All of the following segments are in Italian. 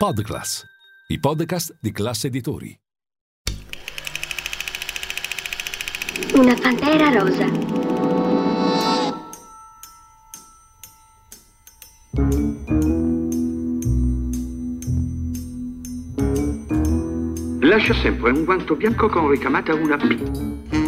Podclass, i podcast di classe editori. Una pantera rosa. Lascia sempre un guanto bianco con ricamata una B.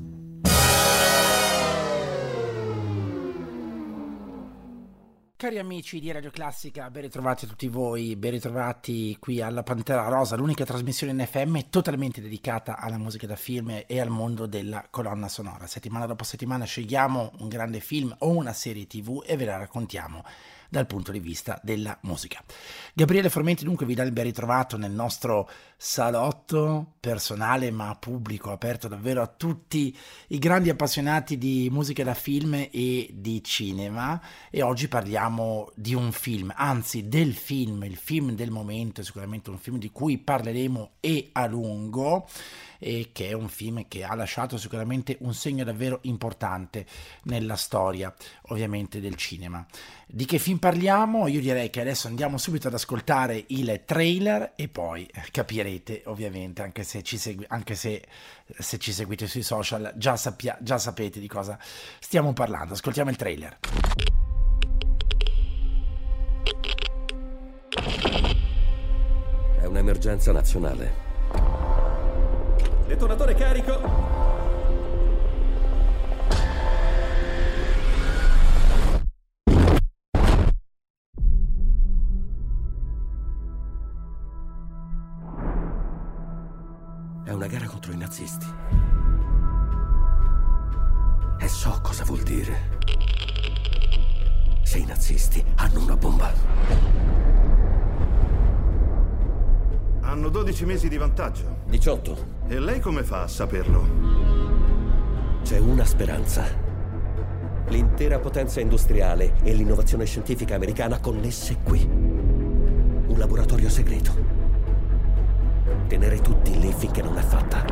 Cari amici di Radio Classica, ben ritrovati a tutti voi, ben ritrovati qui alla Pantera Rosa, l'unica trasmissione in FM totalmente dedicata alla musica da film e al mondo della colonna sonora. Settimana dopo settimana scegliamo un grande film o una serie tv e ve la raccontiamo dal punto di vista della musica. Gabriele Formenti dunque vi dà il ben ritrovato nel nostro salotto personale ma pubblico, aperto davvero a tutti i grandi appassionati di musica da film e di cinema e oggi parliamo di un film, anzi del film, il film del momento, sicuramente un film di cui parleremo e a lungo e che è un film che ha lasciato sicuramente un segno davvero importante nella storia ovviamente del cinema. Di che film parliamo? Io direi che adesso andiamo subito ad ascoltare il trailer e poi capirete ovviamente anche se ci, segui- anche se, se ci seguite sui social già, sappia- già sapete di cosa stiamo parlando. Ascoltiamo il trailer. È un'emergenza nazionale. Detonatore carico. Contro i nazisti. E so cosa vuol dire. Se i nazisti hanno una bomba. Hanno 12 mesi di vantaggio. 18. E lei come fa a saperlo? C'è una speranza. L'intera potenza industriale e l'innovazione scientifica americana connesse qui. Un laboratorio segreto. Tenere tutti lì finché non è fatta.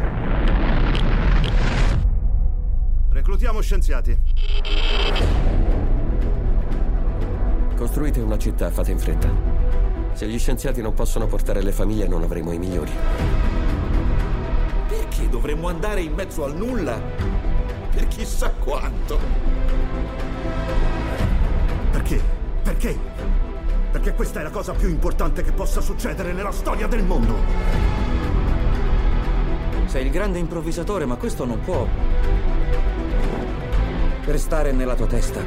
Reclutiamo scienziati. Costruite una città, fate in fretta. Se gli scienziati non possono portare le famiglie, non avremo i migliori. Perché dovremmo andare in mezzo al nulla? Per chissà quanto. Perché? Perché? Perché questa è la cosa più importante che possa succedere nella storia del mondo. Sei il grande improvvisatore, ma questo non può restare nella tua testa.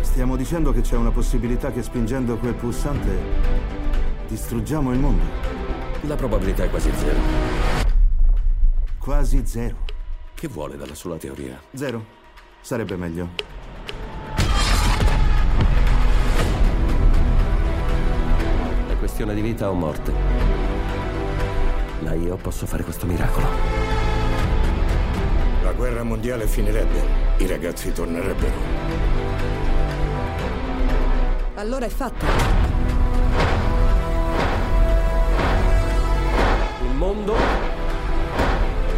Stiamo dicendo che c'è una possibilità che spingendo quel pulsante distruggiamo il mondo. La probabilità è quasi zero. Quasi zero. Che vuole dalla sola teoria? Zero. Sarebbe meglio. È questione di vita o morte. Ma io posso fare questo miracolo. La guerra mondiale finirebbe. I ragazzi tornerebbero. Allora è fatta. Il mondo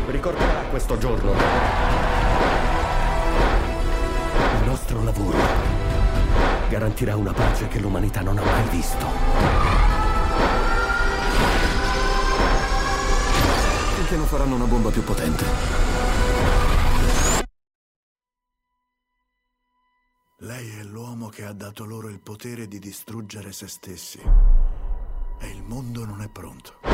ricorderà questo giorno. Il nostro lavoro garantirà una pace che l'umanità non ha mai visto. Finché non faranno una bomba più potente. Lei è l'uomo che ha dato loro il potere di distruggere se stessi. E il mondo non è pronto.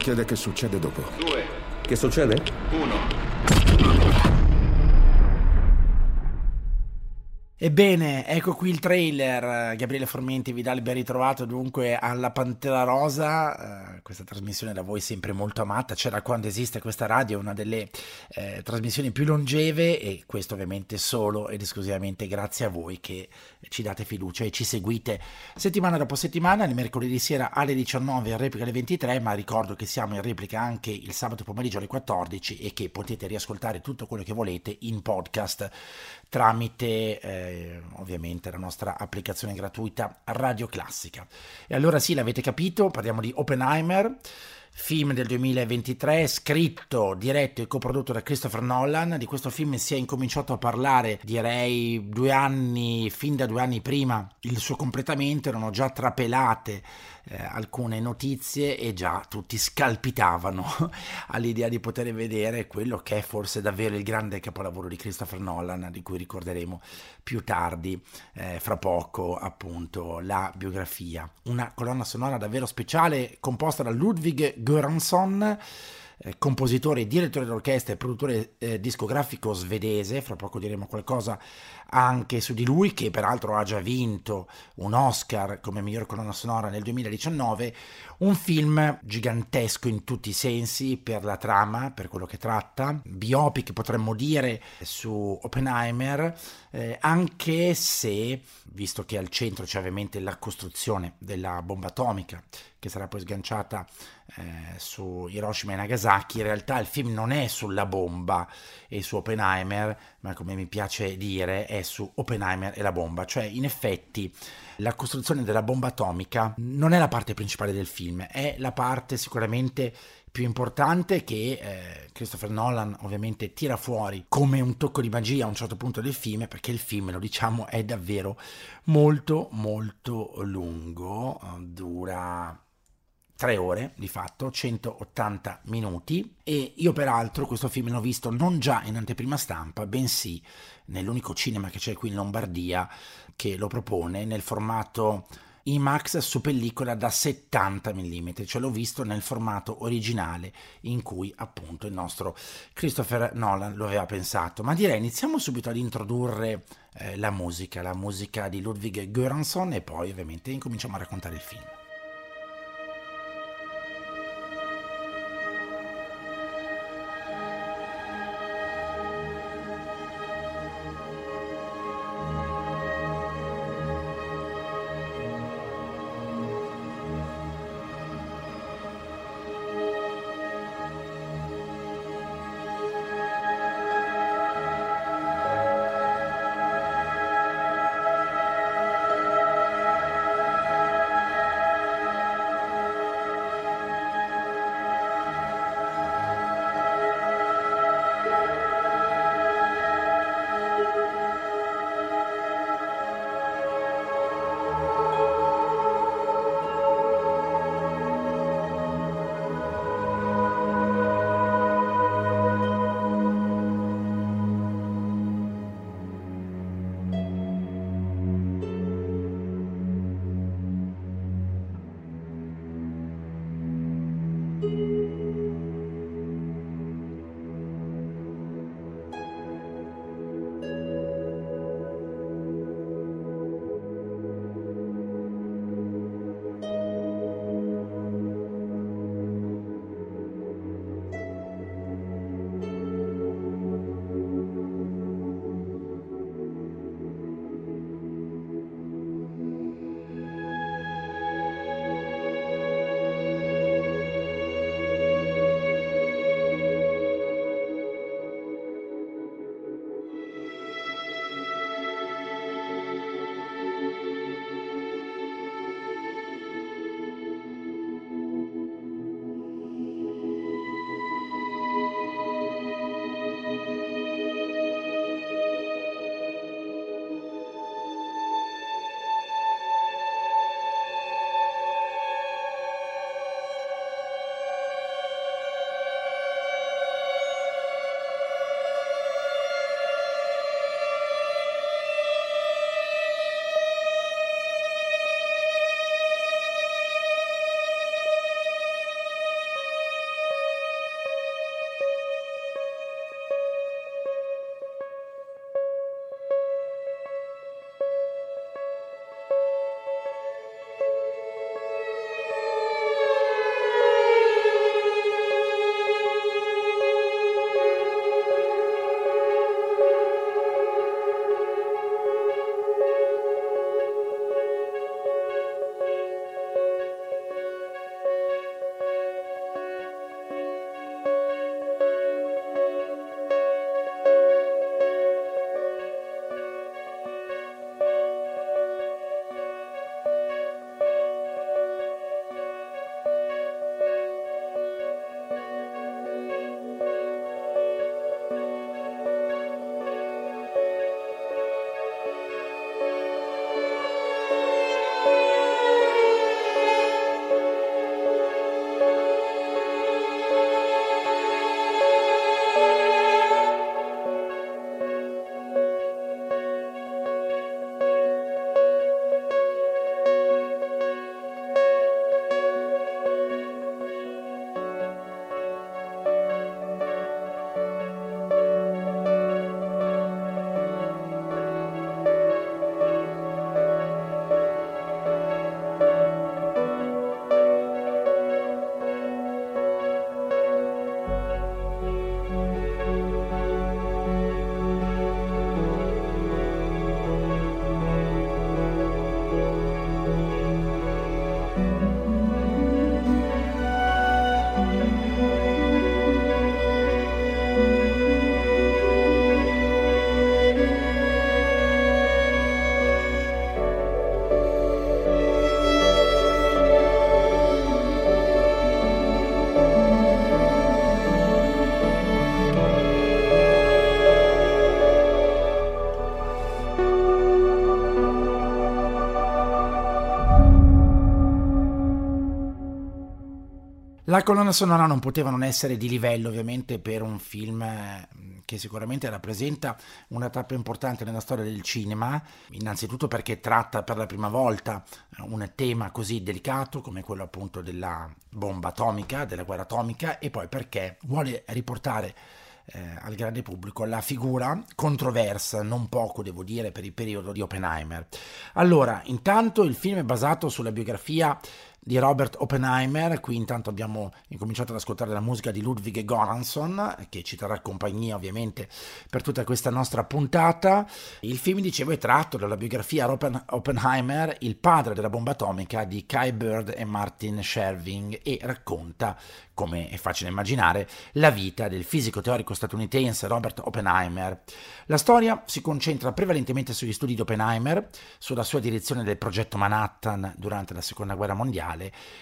Chiede che succede dopo. Due. Che succede? Uno. Ebbene, ecco qui il trailer. Gabriele Formenti vi dà il ben ritrovato dunque alla Pantera Rosa. Uh, questa trasmissione da voi sempre molto amata. C'era quando esiste questa radio, una delle eh, trasmissioni più longeve e questo ovviamente solo ed esclusivamente grazie a voi che ci date fiducia e ci seguite settimana dopo settimana, il mercoledì sera alle 19 e replica alle 23, ma ricordo che siamo in replica anche il sabato pomeriggio alle 14 e che potete riascoltare tutto quello che volete in podcast tramite eh, ovviamente la nostra applicazione gratuita Radio Classica. E allora sì, l'avete capito, parliamo di Oppenheimer film del 2023, scritto, diretto e coprodotto da Christopher Nolan. Di questo film si è incominciato a parlare, direi, due anni, fin da due anni prima il suo completamento, erano già trapelate eh, alcune notizie e già tutti scalpitavano all'idea di poter vedere quello che è forse davvero il grande capolavoro di Christopher Nolan, di cui ricorderemo più tardi, eh, fra poco, appunto, la biografia. Una colonna sonora davvero speciale composta da Ludwig Göransson eh, compositore, direttore d'orchestra e produttore eh, discografico svedese, fra poco diremo qualcosa anche su di lui, che peraltro ha già vinto un Oscar come miglior colonna sonora nel 2019, un film gigantesco in tutti i sensi per la trama, per quello che tratta, biopic potremmo dire su Oppenheimer, eh, anche se, visto che al centro c'è ovviamente la costruzione della bomba atomica, che sarà poi sganciata eh, su Hiroshima e Nagasaki, in realtà il film non è sulla bomba e su Oppenheimer, ma come mi piace dire è su Oppenheimer e la bomba, cioè in effetti la costruzione della bomba atomica non è la parte principale del film, è la parte sicuramente più importante che eh, Christopher Nolan ovviamente tira fuori come un tocco di magia a un certo punto del film, perché il film, lo diciamo, è davvero molto molto lungo, dura tre ore di fatto, 180 minuti e io peraltro questo film l'ho visto non già in anteprima stampa, bensì nell'unico cinema che c'è qui in Lombardia che lo propone nel formato IMAX su pellicola da 70 mm, cioè l'ho visto nel formato originale in cui appunto il nostro Christopher Nolan lo aveva pensato. Ma direi iniziamo subito ad introdurre eh, la musica, la musica di Ludwig Göransson e poi ovviamente incominciamo a raccontare il film. La colonna sonora non poteva non essere di livello ovviamente per un film eh, che sicuramente rappresenta una tappa importante nella storia del cinema, innanzitutto perché tratta per la prima volta eh, un tema così delicato come quello appunto della bomba atomica, della guerra atomica e poi perché vuole riportare eh, al grande pubblico la figura controversa, non poco devo dire, per il periodo di Oppenheimer. Allora, intanto il film è basato sulla biografia di Robert Oppenheimer. Qui intanto abbiamo incominciato ad ascoltare la musica di Ludwig Göransson, che ci terrà compagnia ovviamente per tutta questa nostra puntata. Il film, dicevo, è tratto dalla biografia Oppen- Oppenheimer, il padre della bomba atomica di Kai Bird e Martin Sherving, e racconta, come è facile immaginare, la vita del fisico teorico statunitense Robert Oppenheimer. La storia si concentra prevalentemente sugli studi di Oppenheimer, sulla sua direzione del progetto Manhattan durante la seconda guerra mondiale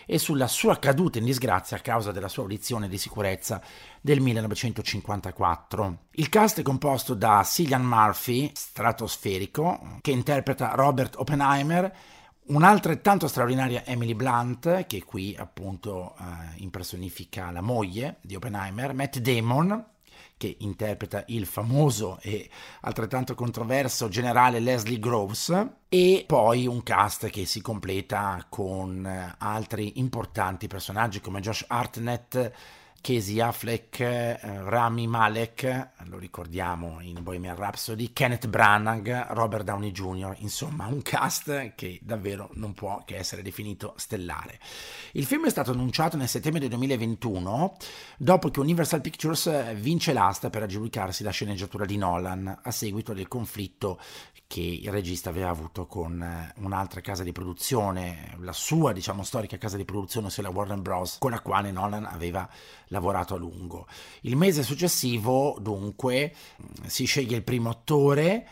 e sulla sua caduta in disgrazia a causa della sua audizione di sicurezza del 1954. Il cast è composto da Cillian Murphy, stratosferico, che interpreta Robert Oppenheimer, Un'altrettanto straordinaria Emily Blunt, che qui appunto eh, impersonifica la moglie di Oppenheimer, Matt Damon, che interpreta il famoso e altrettanto controverso generale Leslie Groves, e poi un cast che si completa con eh, altri importanti personaggi come Josh Hartnett, Casey Affleck, eh, Rami Malek, lo ricordiamo in Bohemian Rhapsody, Kenneth Branagh, Robert Downey Jr., insomma un cast che davvero non può che essere definito stellare. Il film è stato annunciato nel settembre del 2021 dopo che Universal Pictures vince l'asta per aggiudicarsi la sceneggiatura di Nolan a seguito del conflitto che il regista aveva avuto con eh, un'altra casa di produzione, la sua diciamo storica casa di produzione, ossia la Warner Bros., con la quale Nolan aveva lavorato a lungo. Il mese successivo, dunque, si sceglie il primo attore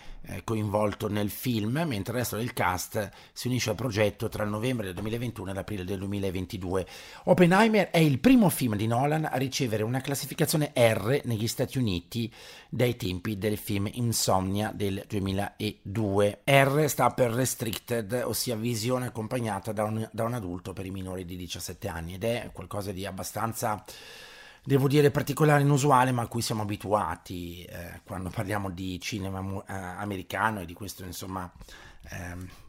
coinvolto nel film, mentre il resto del cast si unisce al progetto tra il novembre del 2021 e l'aprile del 2022. Oppenheimer è il primo film di Nolan a ricevere una classificazione R negli Stati Uniti dai tempi del film Insomnia del 2002. R sta per Restricted, ossia visione accompagnata da un, da un adulto per i minori di 17 anni ed è qualcosa di abbastanza devo dire particolare, inusuale, ma a cui siamo abituati eh, quando parliamo di cinema eh, americano e di questo, insomma, eh,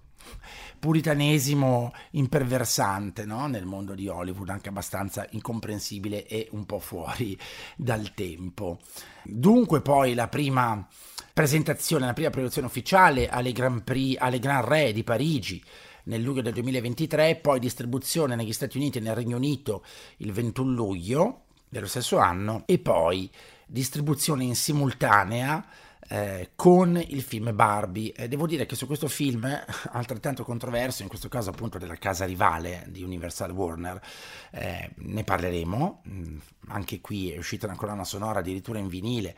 puritanesimo imperversante no? nel mondo di Hollywood, anche abbastanza incomprensibile e un po' fuori dal tempo. Dunque, poi la prima presentazione, la prima produzione ufficiale alle Grand Prix, alle Grand Re di Parigi nel luglio del 2023, poi distribuzione negli Stati Uniti e nel Regno Unito il 21 luglio dello stesso anno e poi distribuzione in simultanea eh, con il film Barbie. Eh, devo dire che su questo film, altrettanto controverso, in questo caso appunto della casa rivale di Universal Warner, eh, ne parleremo. Mm, anche qui è uscita una colonna sonora addirittura in vinile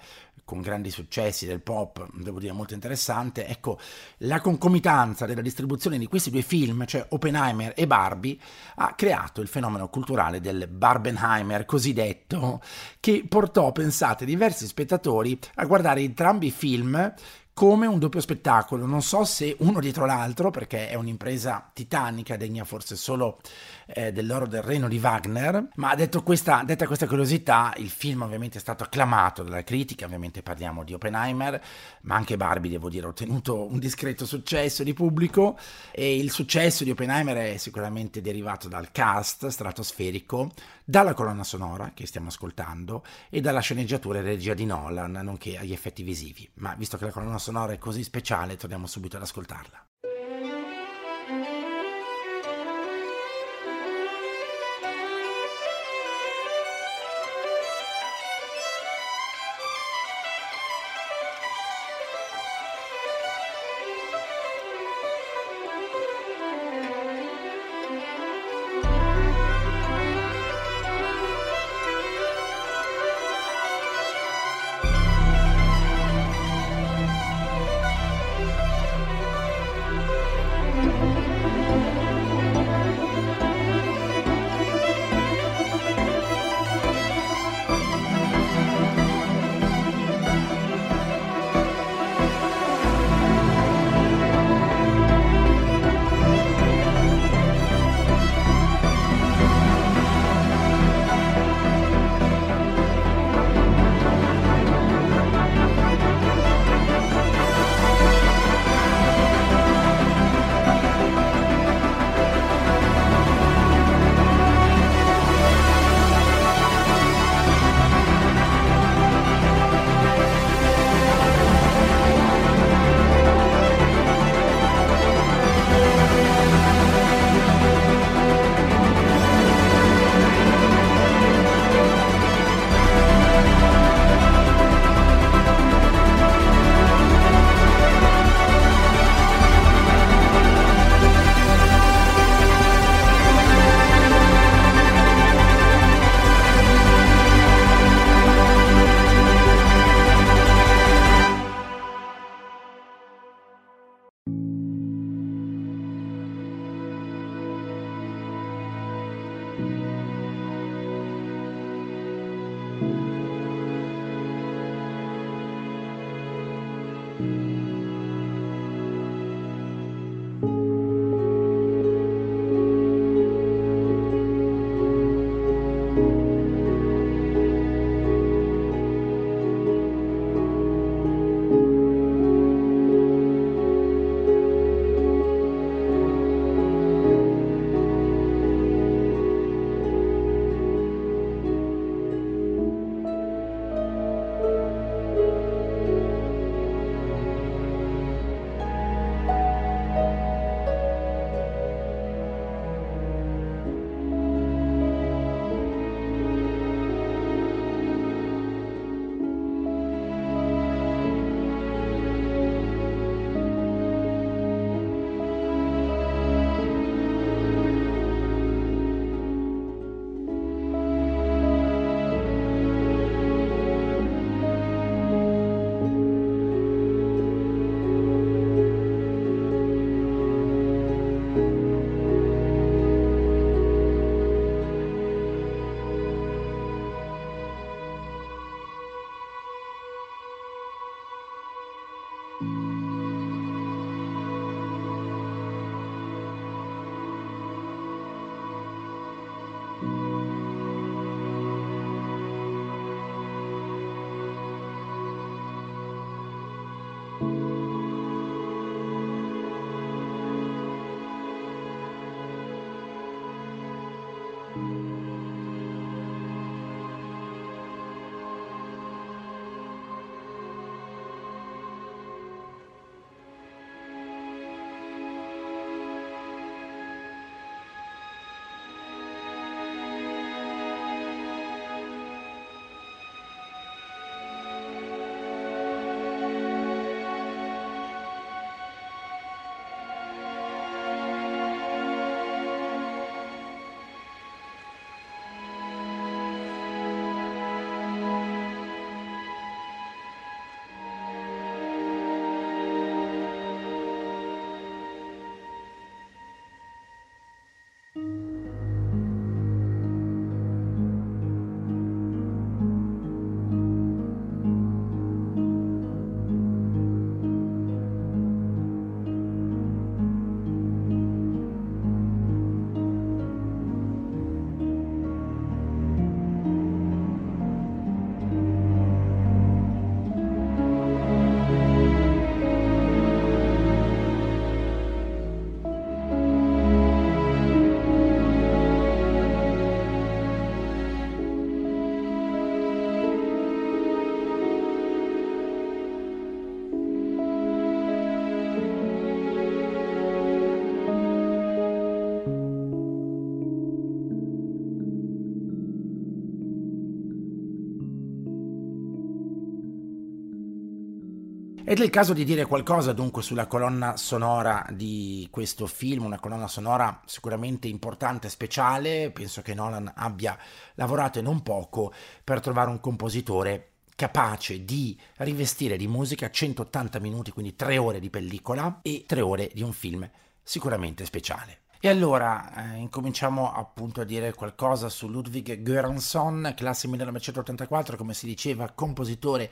con grandi successi del pop, devo dire molto interessante. Ecco, la concomitanza della distribuzione di questi due film, cioè Oppenheimer e Barbie, ha creato il fenomeno culturale del Barbenheimer cosiddetto, che portò, pensate, diversi spettatori a guardare entrambi i film come un doppio spettacolo, non so se uno dietro l'altro, perché è un'impresa titanica, degna forse solo eh, dell'oro del Regno di Wagner, ma detto questa, detta questa curiosità, il film ovviamente è stato acclamato dalla critica, ovviamente parliamo di Oppenheimer, ma anche Barbie, devo dire, ha ottenuto un discreto successo di pubblico e il successo di Oppenheimer è sicuramente derivato dal cast stratosferico, dalla colonna sonora che stiamo ascoltando e dalla sceneggiatura e regia di Nolan, nonché agli effetti visivi. Ma visto che la colonna sonora è così speciale, torniamo subito ad ascoltarla. Ed è il caso di dire qualcosa dunque sulla colonna sonora di questo film, una colonna sonora sicuramente importante e speciale, penso che Nolan abbia lavorato e non poco per trovare un compositore capace di rivestire di musica 180 minuti, quindi 3 ore di pellicola e 3 ore di un film sicuramente speciale. E allora eh, incominciamo appunto a dire qualcosa su Ludwig Göransson, classe 1984, come si diceva, compositore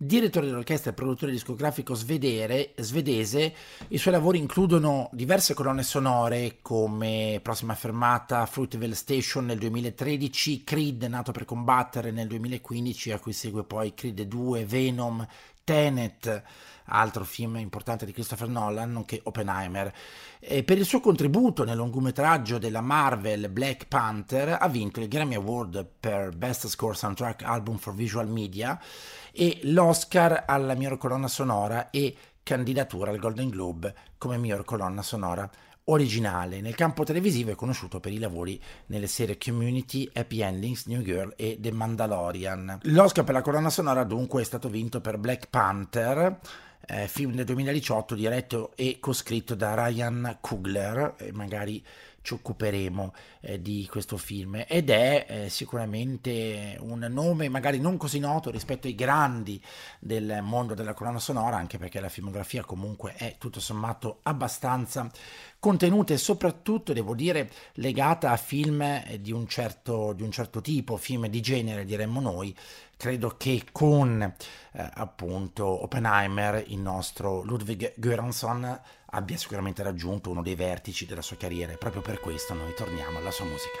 direttore dell'orchestra e produttore discografico svedere, svedese. I suoi lavori includono diverse colonne sonore come Prossima fermata, Fruitvale Station nel 2013, Creed nato per combattere nel 2015, a cui segue poi Creed 2, Venom, Tenet, altro film importante di Christopher Nolan, nonché Oppenheimer. E per il suo contributo nel lungometraggio della Marvel Black Panther ha vinto il Grammy Award per Best Score Soundtrack Album for Visual Media e l'Oscar alla miglior colonna sonora e candidatura al Golden Globe come miglior colonna sonora originale. Nel campo televisivo è conosciuto per i lavori nelle serie Community, Happy Endings, New Girl e The Mandalorian. L'Oscar per la colonna sonora dunque è stato vinto per Black Panther, eh, film del 2018 diretto e coscritto da Ryan Coogler, e magari ci occuperemo eh, di questo film. Ed è eh, sicuramente un nome magari non così noto rispetto ai grandi del mondo della colonna sonora anche perché la filmografia comunque è tutto sommato abbastanza contenuta e soprattutto devo dire legata a film eh, di un certo, di un certo tipo film di genere diremmo noi. Credo che con eh, appunto Oppenheimer il nostro Ludwig Göransson abbia sicuramente raggiunto uno dei vertici della sua carriera e proprio per questo noi torniamo alla sua musica.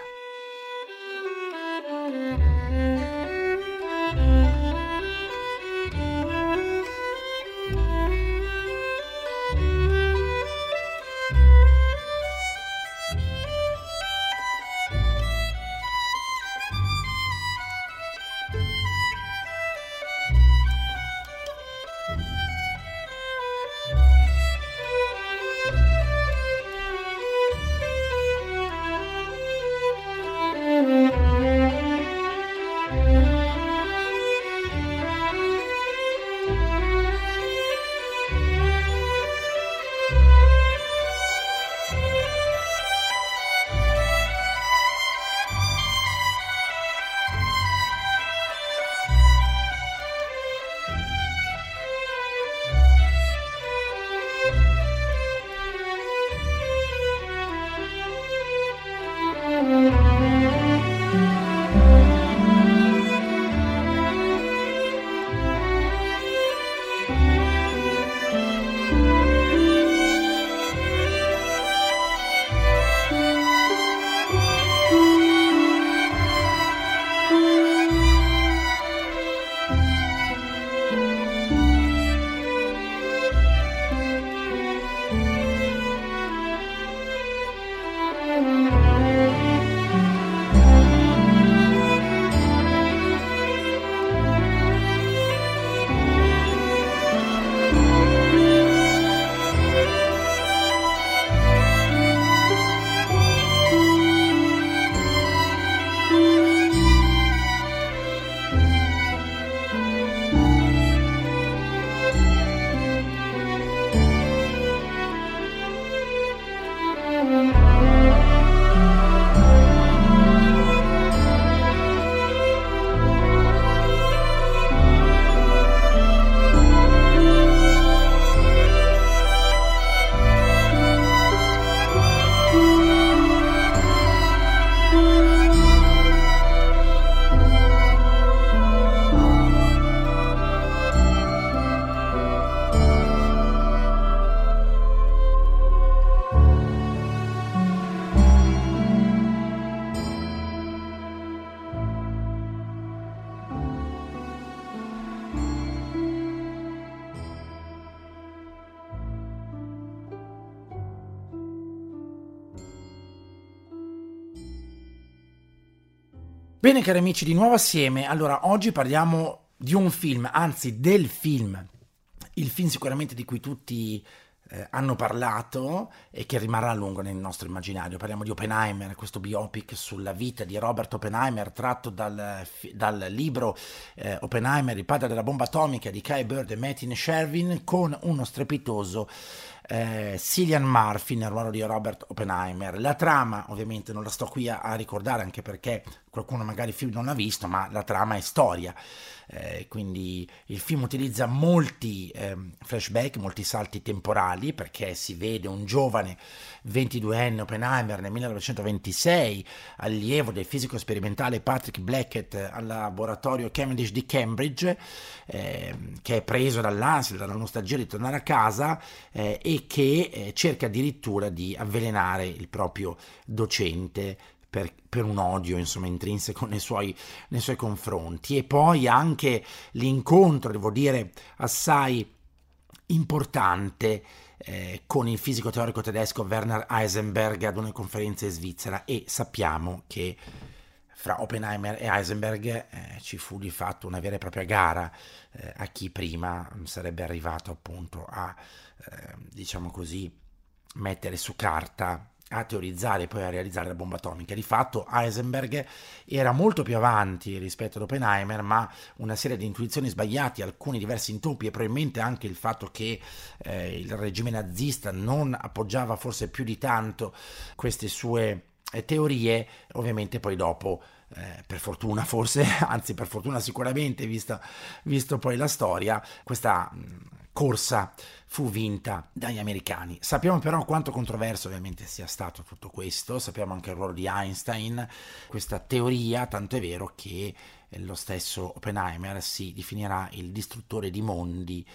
Bene cari amici, di nuovo assieme. Allora, oggi parliamo di un film, anzi del film, il film sicuramente di cui tutti eh, hanno parlato e che rimarrà a lungo nel nostro immaginario. Parliamo di Oppenheimer, questo biopic sulla vita di Robert Oppenheimer tratto dal, dal libro eh, Oppenheimer, il padre della bomba atomica di Kai Bird e Martin Shervin con uno strepitoso eh, Cillian Murphy nel ruolo di Robert Oppenheimer. La trama, ovviamente, non la sto qui a, a ricordare anche perché qualcuno magari il film non l'ha visto, ma la trama è storia. Eh, quindi il film utilizza molti eh, flashback, molti salti temporali, perché si vede un giovane 22enne Oppenheimer nel 1926, allievo del fisico sperimentale Patrick Blackett al laboratorio Cavendish di Cambridge, eh, che è preso dall'ansia, dalla nostalgia di tornare a casa eh, e che eh, cerca addirittura di avvelenare il proprio docente per, per, un odio insomma intrinseco nei suoi, nei suoi confronti. E poi anche l'incontro devo dire assai importante eh, con il fisico teorico tedesco Werner Heisenberg ad una conferenza in Svizzera. E sappiamo che fra Oppenheimer e Heisenberg eh, ci fu di fatto una vera e propria gara eh, a chi prima sarebbe arrivato appunto a eh, diciamo così mettere su carta a teorizzare e poi a realizzare la bomba atomica. Di fatto Heisenberg era molto più avanti rispetto ad Oppenheimer, ma una serie di intuizioni sbagliate, alcuni diversi intoppi e probabilmente anche il fatto che eh, il regime nazista non appoggiava forse più di tanto queste sue eh, teorie, ovviamente poi dopo eh, per fortuna forse, anzi per fortuna sicuramente, vista, visto poi la storia, questa mh, corsa fu vinta dagli americani. Sappiamo però quanto controverso ovviamente sia stato tutto questo, sappiamo anche il ruolo di Einstein, questa teoria, tanto è vero che lo stesso Oppenheimer si definirà il distruttore di mondi,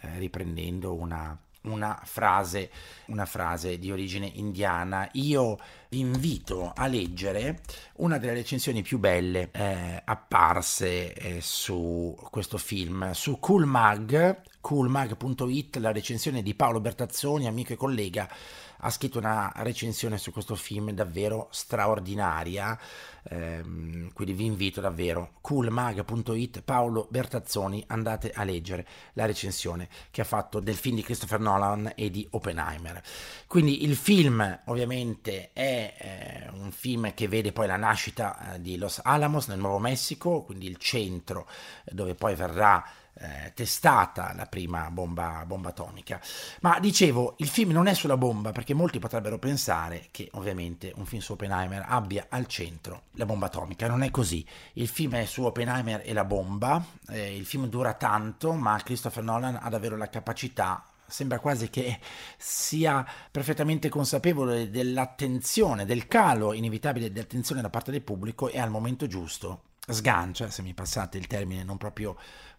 eh, riprendendo una una frase, una frase di origine indiana. Io vi invito a leggere una delle recensioni più belle eh, apparse eh, su questo film, su Coolmag, coolmag.it, la recensione di Paolo Bertazzoni, amico e collega ha scritto una recensione su questo film davvero straordinaria, ehm, quindi vi invito davvero, coolmag.it, Paolo Bertazzoni, andate a leggere la recensione che ha fatto del film di Christopher Nolan e di Oppenheimer. Quindi il film ovviamente è eh, un film che vede poi la nascita eh, di Los Alamos nel Nuovo Messico, quindi il centro dove poi verrà eh, testata la prima bomba, bomba, atomica. Ma dicevo, il film non è sulla bomba perché molti potrebbero pensare che ovviamente un film su Oppenheimer abbia al centro la bomba atomica. Non è così. Il film è su Oppenheimer e la bomba. Eh, il film dura tanto, ma Christopher Nolan ha davvero la capacità sembra quasi che sia perfettamente consapevole dell'attenzione, del calo inevitabile di attenzione da parte del pubblico e al momento giusto sgancia, se mi passate il termine non proprio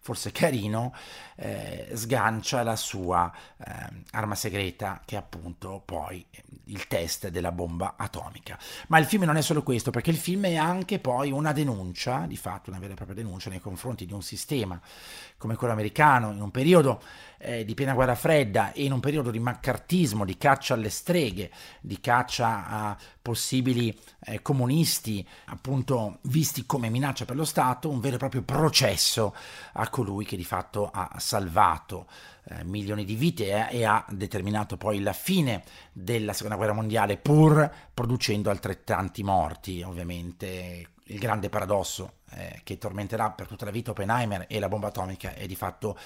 forse carino, eh, sgancia la sua eh, arma segreta che è appunto poi il test della bomba atomica. Ma il film non è solo questo, perché il film è anche poi una denuncia, di fatto una vera e propria denuncia nei confronti di un sistema come quello americano, in un periodo eh, di piena guerra fredda e in un periodo di maccartismo, di caccia alle streghe, di caccia a possibili eh, comunisti, appunto visti come minaccia per lo Stato, un vero e proprio processo a colui che di fatto ha salvato eh, milioni di vite eh, e ha determinato poi la fine della seconda guerra mondiale pur producendo altrettanti morti, ovviamente il grande paradosso eh, che tormenterà per tutta la vita Oppenheimer e la bomba atomica è di fatto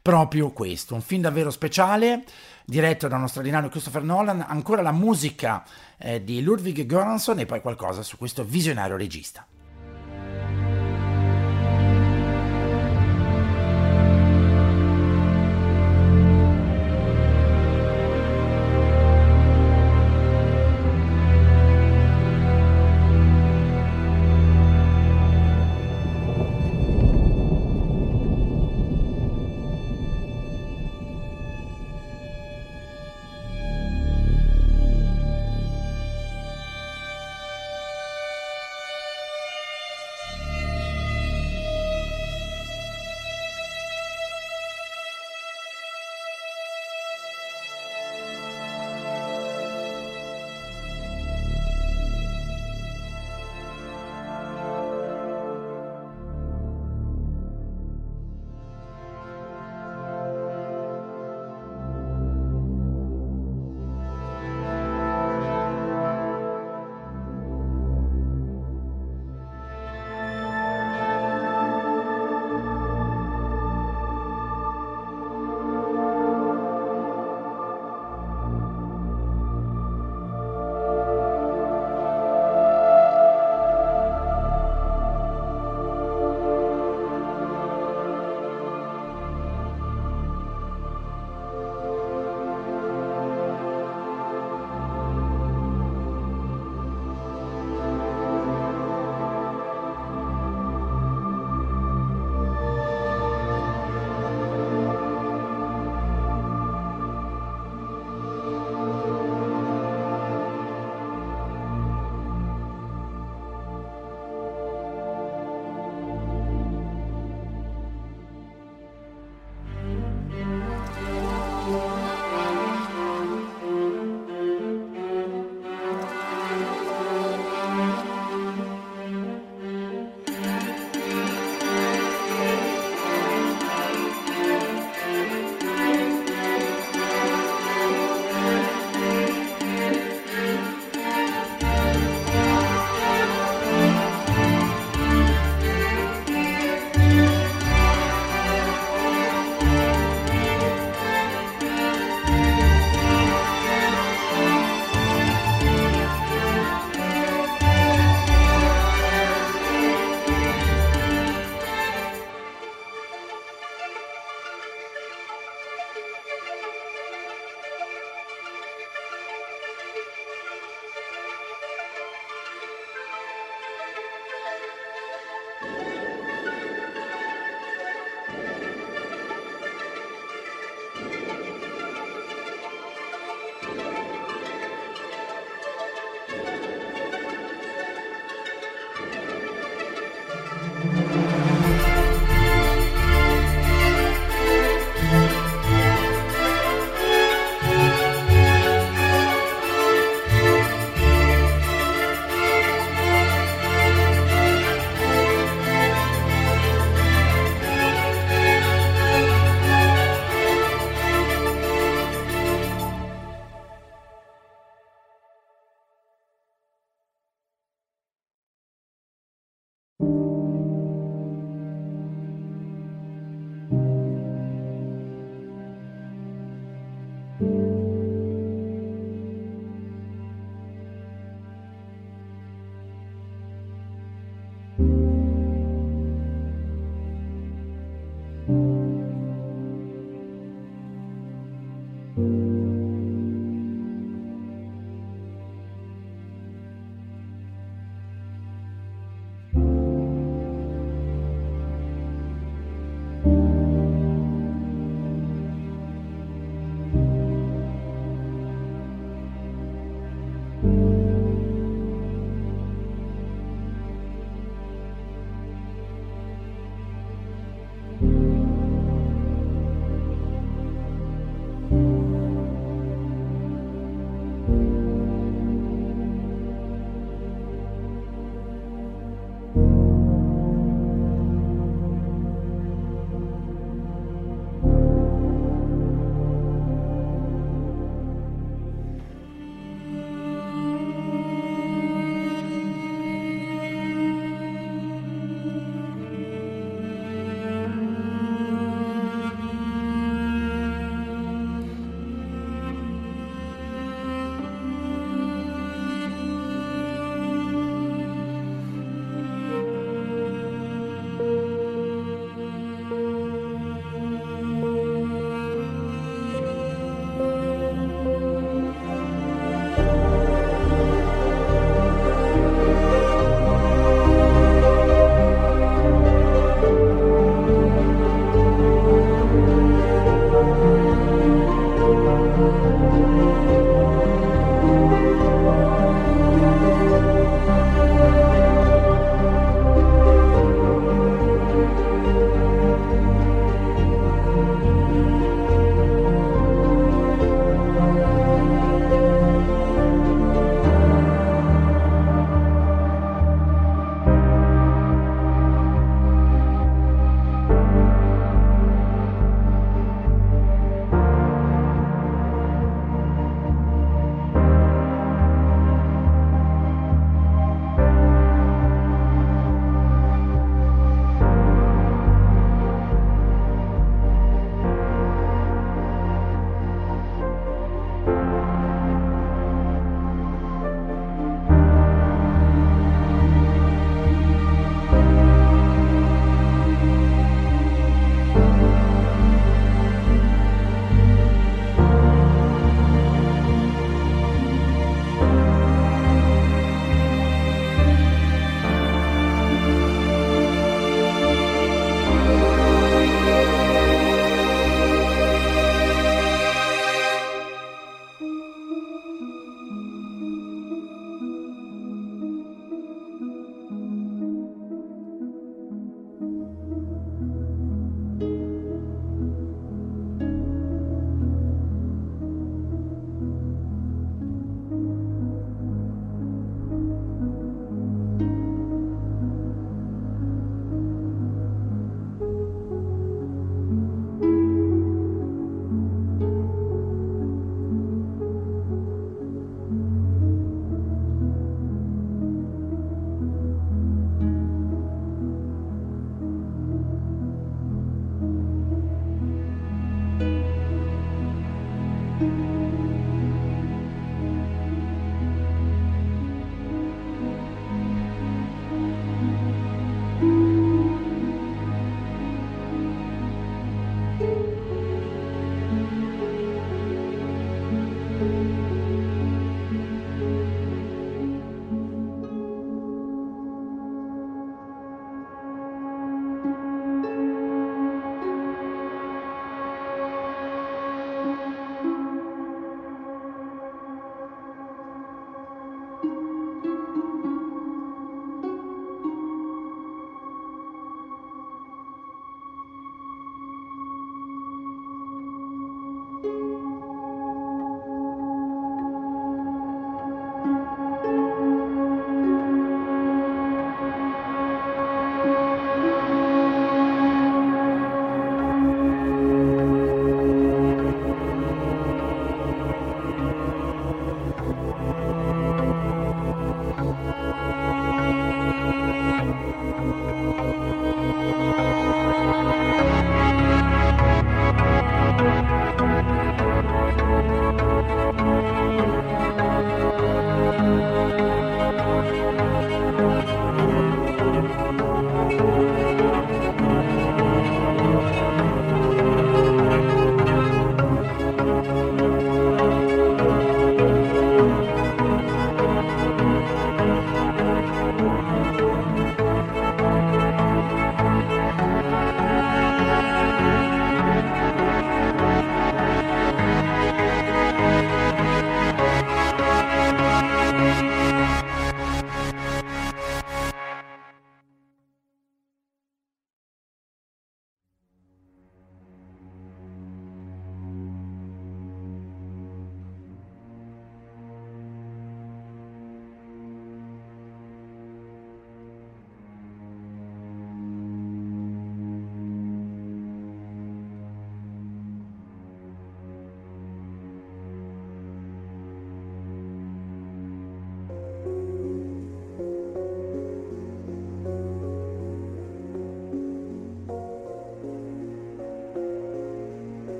proprio questo, un film davvero speciale diretto dal nostro straordinario Christopher Nolan, ancora la musica eh, di Ludwig Göransson e poi qualcosa su questo visionario regista.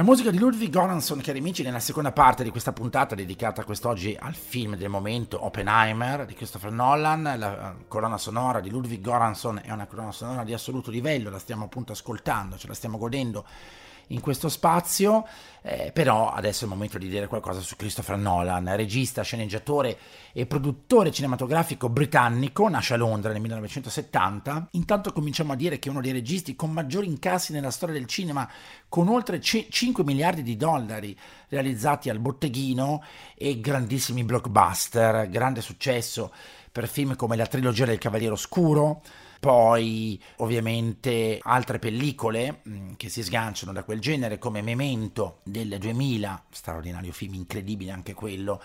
La musica di Ludwig Göransson, cari amici, nella seconda parte di questa puntata dedicata quest'oggi al film del momento Oppenheimer di Christopher Nolan, la colonna sonora di Ludwig Göransson è una colonna sonora di assoluto livello, la stiamo appunto ascoltando, ce la stiamo godendo in questo spazio, eh, però adesso è il momento di dire qualcosa su Christopher Nolan, regista, sceneggiatore e produttore cinematografico britannico, nasce a Londra nel 1970. Intanto cominciamo a dire che è uno dei registi con maggiori incassi nella storia del cinema, con oltre c- 5 miliardi di dollari realizzati al botteghino e grandissimi blockbuster, grande successo per film come la trilogia del Cavaliere Oscuro, poi ovviamente altre pellicole mm, che si sganciano da quel genere come Memento del 2000, straordinario film, incredibile anche quello,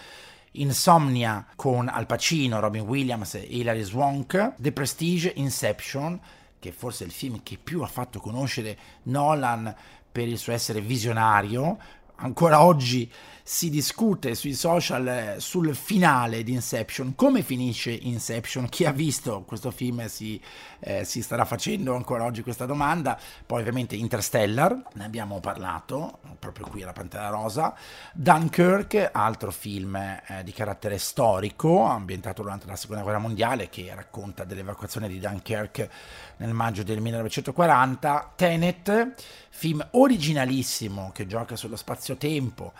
Insomnia con Al Pacino, Robin Williams e Hilary Swank, The Prestige, Inception, che forse è il film che più ha fatto conoscere Nolan per il suo essere visionario, ancora oggi si discute sui social eh, sul finale di Inception, come finisce Inception, chi ha visto questo film si, eh, si, starà facendo ancora oggi questa domanda, poi ovviamente Interstellar, ne abbiamo parlato proprio qui alla Pantera Rosa, Dunkirk, altro film eh, di carattere storico, ambientato durante la seconda guerra mondiale, che racconta dell'evacuazione di Dunkirk nel maggio del 1940, Tenet, film originalissimo che gioca sullo spazio-tempo,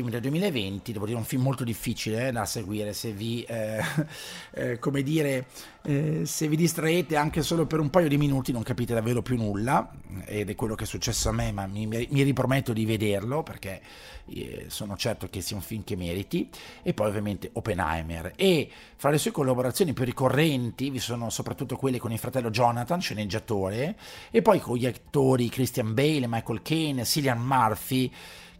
film del 2020, devo dire un film molto difficile eh, da seguire se vi, eh, eh, come dire, eh, se vi distraete anche solo per un paio di minuti non capite davvero più nulla ed è quello che è successo a me, ma mi, mi riprometto di vederlo perché eh, sono certo che sia un film che meriti e poi ovviamente Oppenheimer. E fra le sue collaborazioni più ricorrenti vi sono soprattutto quelle con il fratello Jonathan, sceneggiatore, e poi con gli attori Christian Bale, Michael Caine, Cillian Murphy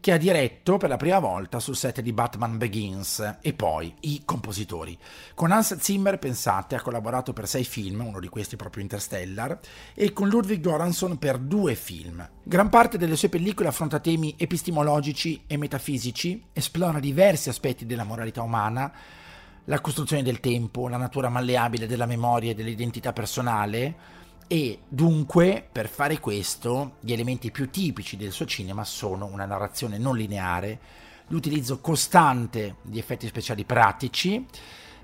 che ha diretto per la prima volta sul set di Batman Begins e poi i compositori. Con Hans Zimmer, pensate, ha collaborato per sei film, uno di questi proprio Interstellar, e con Ludwig Göransson per due film. Gran parte delle sue pellicole affronta temi epistemologici e metafisici, esplora diversi aspetti della moralità umana, la costruzione del tempo, la natura malleabile della memoria e dell'identità personale, e dunque per fare questo gli elementi più tipici del suo cinema sono una narrazione non lineare, l'utilizzo costante di effetti speciali pratici,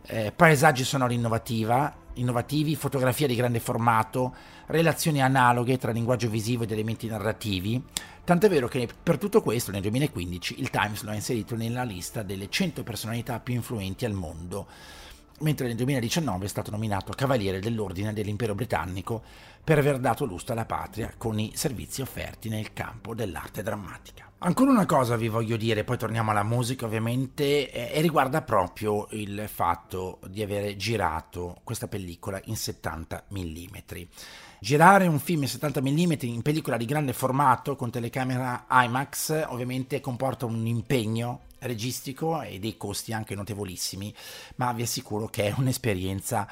eh, paesaggi sonori innovativi, fotografia di grande formato, relazioni analoghe tra linguaggio visivo ed elementi narrativi, tant'è vero che per tutto questo nel 2015 il Times lo ha inserito nella lista delle 100 personalità più influenti al mondo mentre nel 2019 è stato nominato Cavaliere dell'Ordine dell'Impero Britannico per aver dato lustro alla patria con i servizi offerti nel campo dell'arte drammatica. Ancora una cosa vi voglio dire, poi torniamo alla musica ovviamente, e riguarda proprio il fatto di aver girato questa pellicola in 70 mm. Girare un film in 70 mm in pellicola di grande formato con telecamera IMAX ovviamente comporta un impegno registico e dei costi anche notevolissimi, ma vi assicuro che è un'esperienza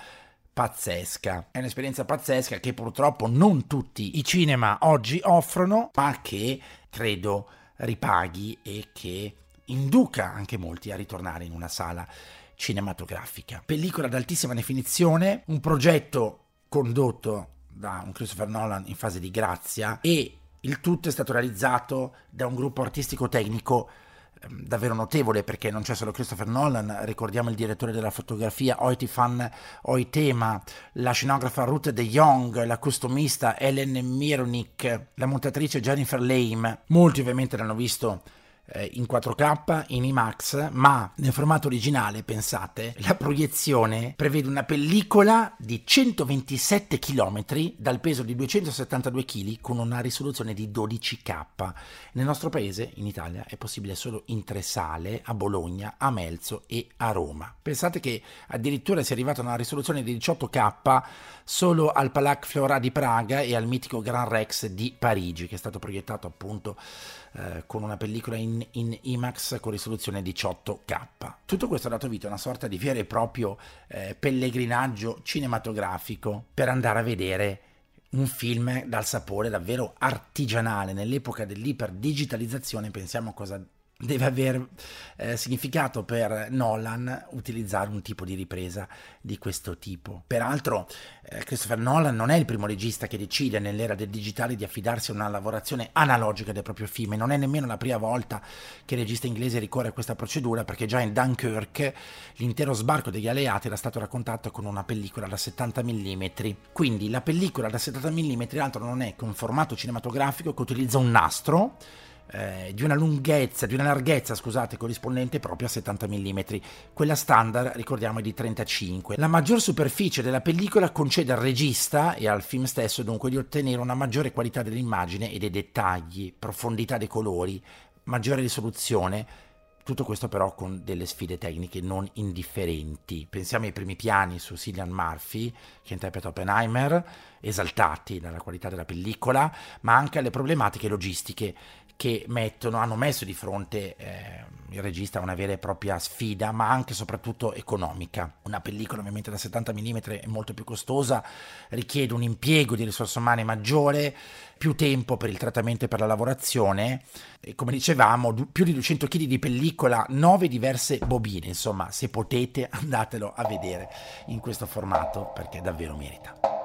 pazzesca. È un'esperienza pazzesca che purtroppo non tutti i cinema oggi offrono, ma che credo ripaghi e che induca anche molti a ritornare in una sala cinematografica. Pellicola ad altissima definizione, un progetto condotto da un Christopher Nolan in fase di grazia e il tutto è stato realizzato da un gruppo artistico tecnico davvero notevole perché non c'è solo Christopher Nolan, ricordiamo il direttore della fotografia Oitifan Oitema, la scenografa Ruth De Jong, la costumista Ellen Mironic, la montatrice Jennifer Lame, molti ovviamente l'hanno visto in 4K, in IMAX, ma nel formato originale, pensate, la proiezione prevede una pellicola di 127 km dal peso di 272 kg con una risoluzione di 12K. Nel nostro paese, in Italia, è possibile solo in tre sale, a Bologna, a Melzo e a Roma. Pensate che addirittura si è arrivato a una risoluzione di 18K solo al Palac Flora di Praga e al mitico Grand Rex di Parigi, che è stato proiettato appunto eh, con una pellicola in, in, IMAX con risoluzione 18K. Tutto questo ha dato vita a una sorta di vero e proprio eh, pellegrinaggio cinematografico per andare a vedere un film dal sapore davvero artigianale nell'epoca dell'iperdigitalizzazione pensiamo cosa deve aver eh, significato per Nolan utilizzare un tipo di ripresa di questo tipo. Peraltro eh, Christopher Nolan non è il primo regista che decide nell'era del digitale di affidarsi a una lavorazione analogica del proprio film e non è nemmeno la prima volta che il regista inglese ricorre a questa procedura perché già in Dunkirk l'intero sbarco degli alleati era stato raccontato con una pellicola da 70 mm. Quindi la pellicola da 70 mm altro non è che un formato cinematografico che utilizza un nastro eh, di una lunghezza, di una larghezza, scusate, corrispondente proprio a 70 mm. Quella standard, ricordiamo, è di 35. La maggior superficie della pellicola concede al regista e al film stesso dunque di ottenere una maggiore qualità dell'immagine e dei dettagli, profondità dei colori, maggiore risoluzione, tutto questo però con delle sfide tecniche non indifferenti. Pensiamo ai primi piani su Cillian Murphy, che interpreta Oppenheimer, esaltati dalla qualità della pellicola, ma anche alle problematiche logistiche che mettono, hanno messo di fronte eh, il regista una vera e propria sfida, ma anche e soprattutto economica. Una pellicola ovviamente da 70 mm è molto più costosa, richiede un impiego di risorse umane maggiore, più tempo per il trattamento e per la lavorazione e come dicevamo più di 200 kg di pellicola, 9 diverse bobine, insomma se potete andatelo a vedere in questo formato perché davvero merita.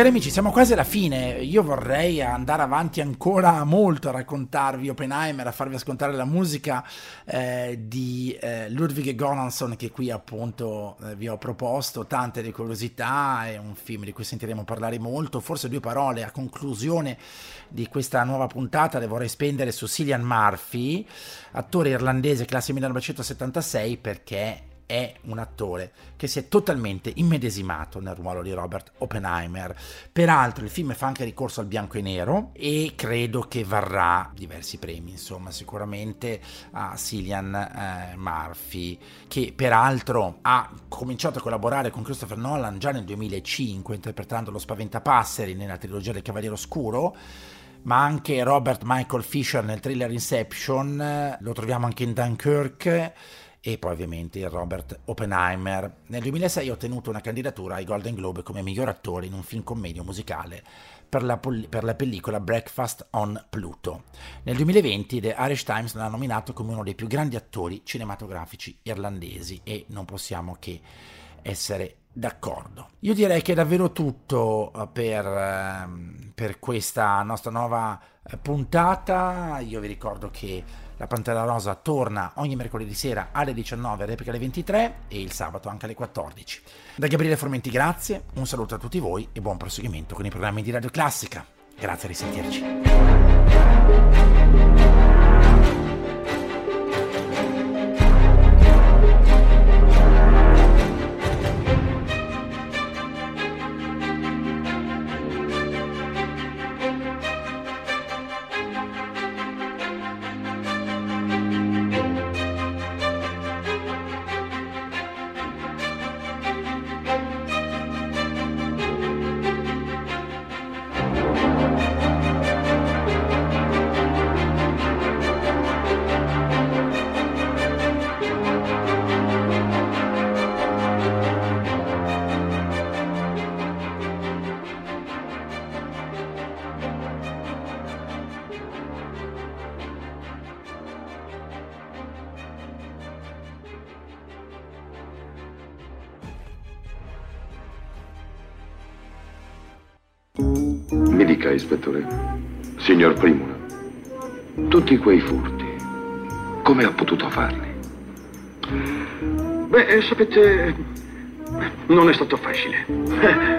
Cari amici, siamo quasi alla fine. Io vorrei andare avanti ancora molto a raccontarvi Oppenheimer, a farvi ascoltare la musica eh, di eh, Ludwig Göransson che qui appunto eh, vi ho proposto, tante di curiosità, è un film di cui sentiremo parlare molto. Forse due parole a conclusione di questa nuova puntata le vorrei spendere su Cillian Murphy, attore irlandese classe 1976 perché è un attore che si è totalmente immedesimato nel ruolo di Robert Oppenheimer. Peraltro il film fa anche ricorso al bianco e nero e credo che varrà diversi premi, insomma, sicuramente a Cillian eh, Murphy, che peraltro ha cominciato a collaborare con Christopher Nolan già nel 2005 interpretando lo Spaventapasseri nella trilogia del Cavaliere Oscuro ma anche Robert Michael Fisher nel thriller Inception, lo troviamo anche in Dunkirk e poi ovviamente Robert Oppenheimer. Nel 2006 ha ottenuto una candidatura ai Golden Globe come miglior attore in un film commedio musicale per la, per la, pellicola Breakfast on Pluto. Nel 2020 The Irish Times l'ha nominato come uno dei più grandi attori cinematografici irlandesi e non possiamo che essere d'accordo. Io direi che è davvero tutto eh, per, ehm, per questa nostra nuova eh, puntata. Io vi ricordo che la Pantera Rosa torna ogni mercoledì sera alle 19, replica alle 23 e il sabato anche alle 14. Da Gabriele Formenti grazie, un saluto a tutti voi e buon proseguimento con i programmi di Radio Classica. Grazie a risentirci. Quei furti, come ha potuto farli? Beh, eh, sapete, non è stato facile.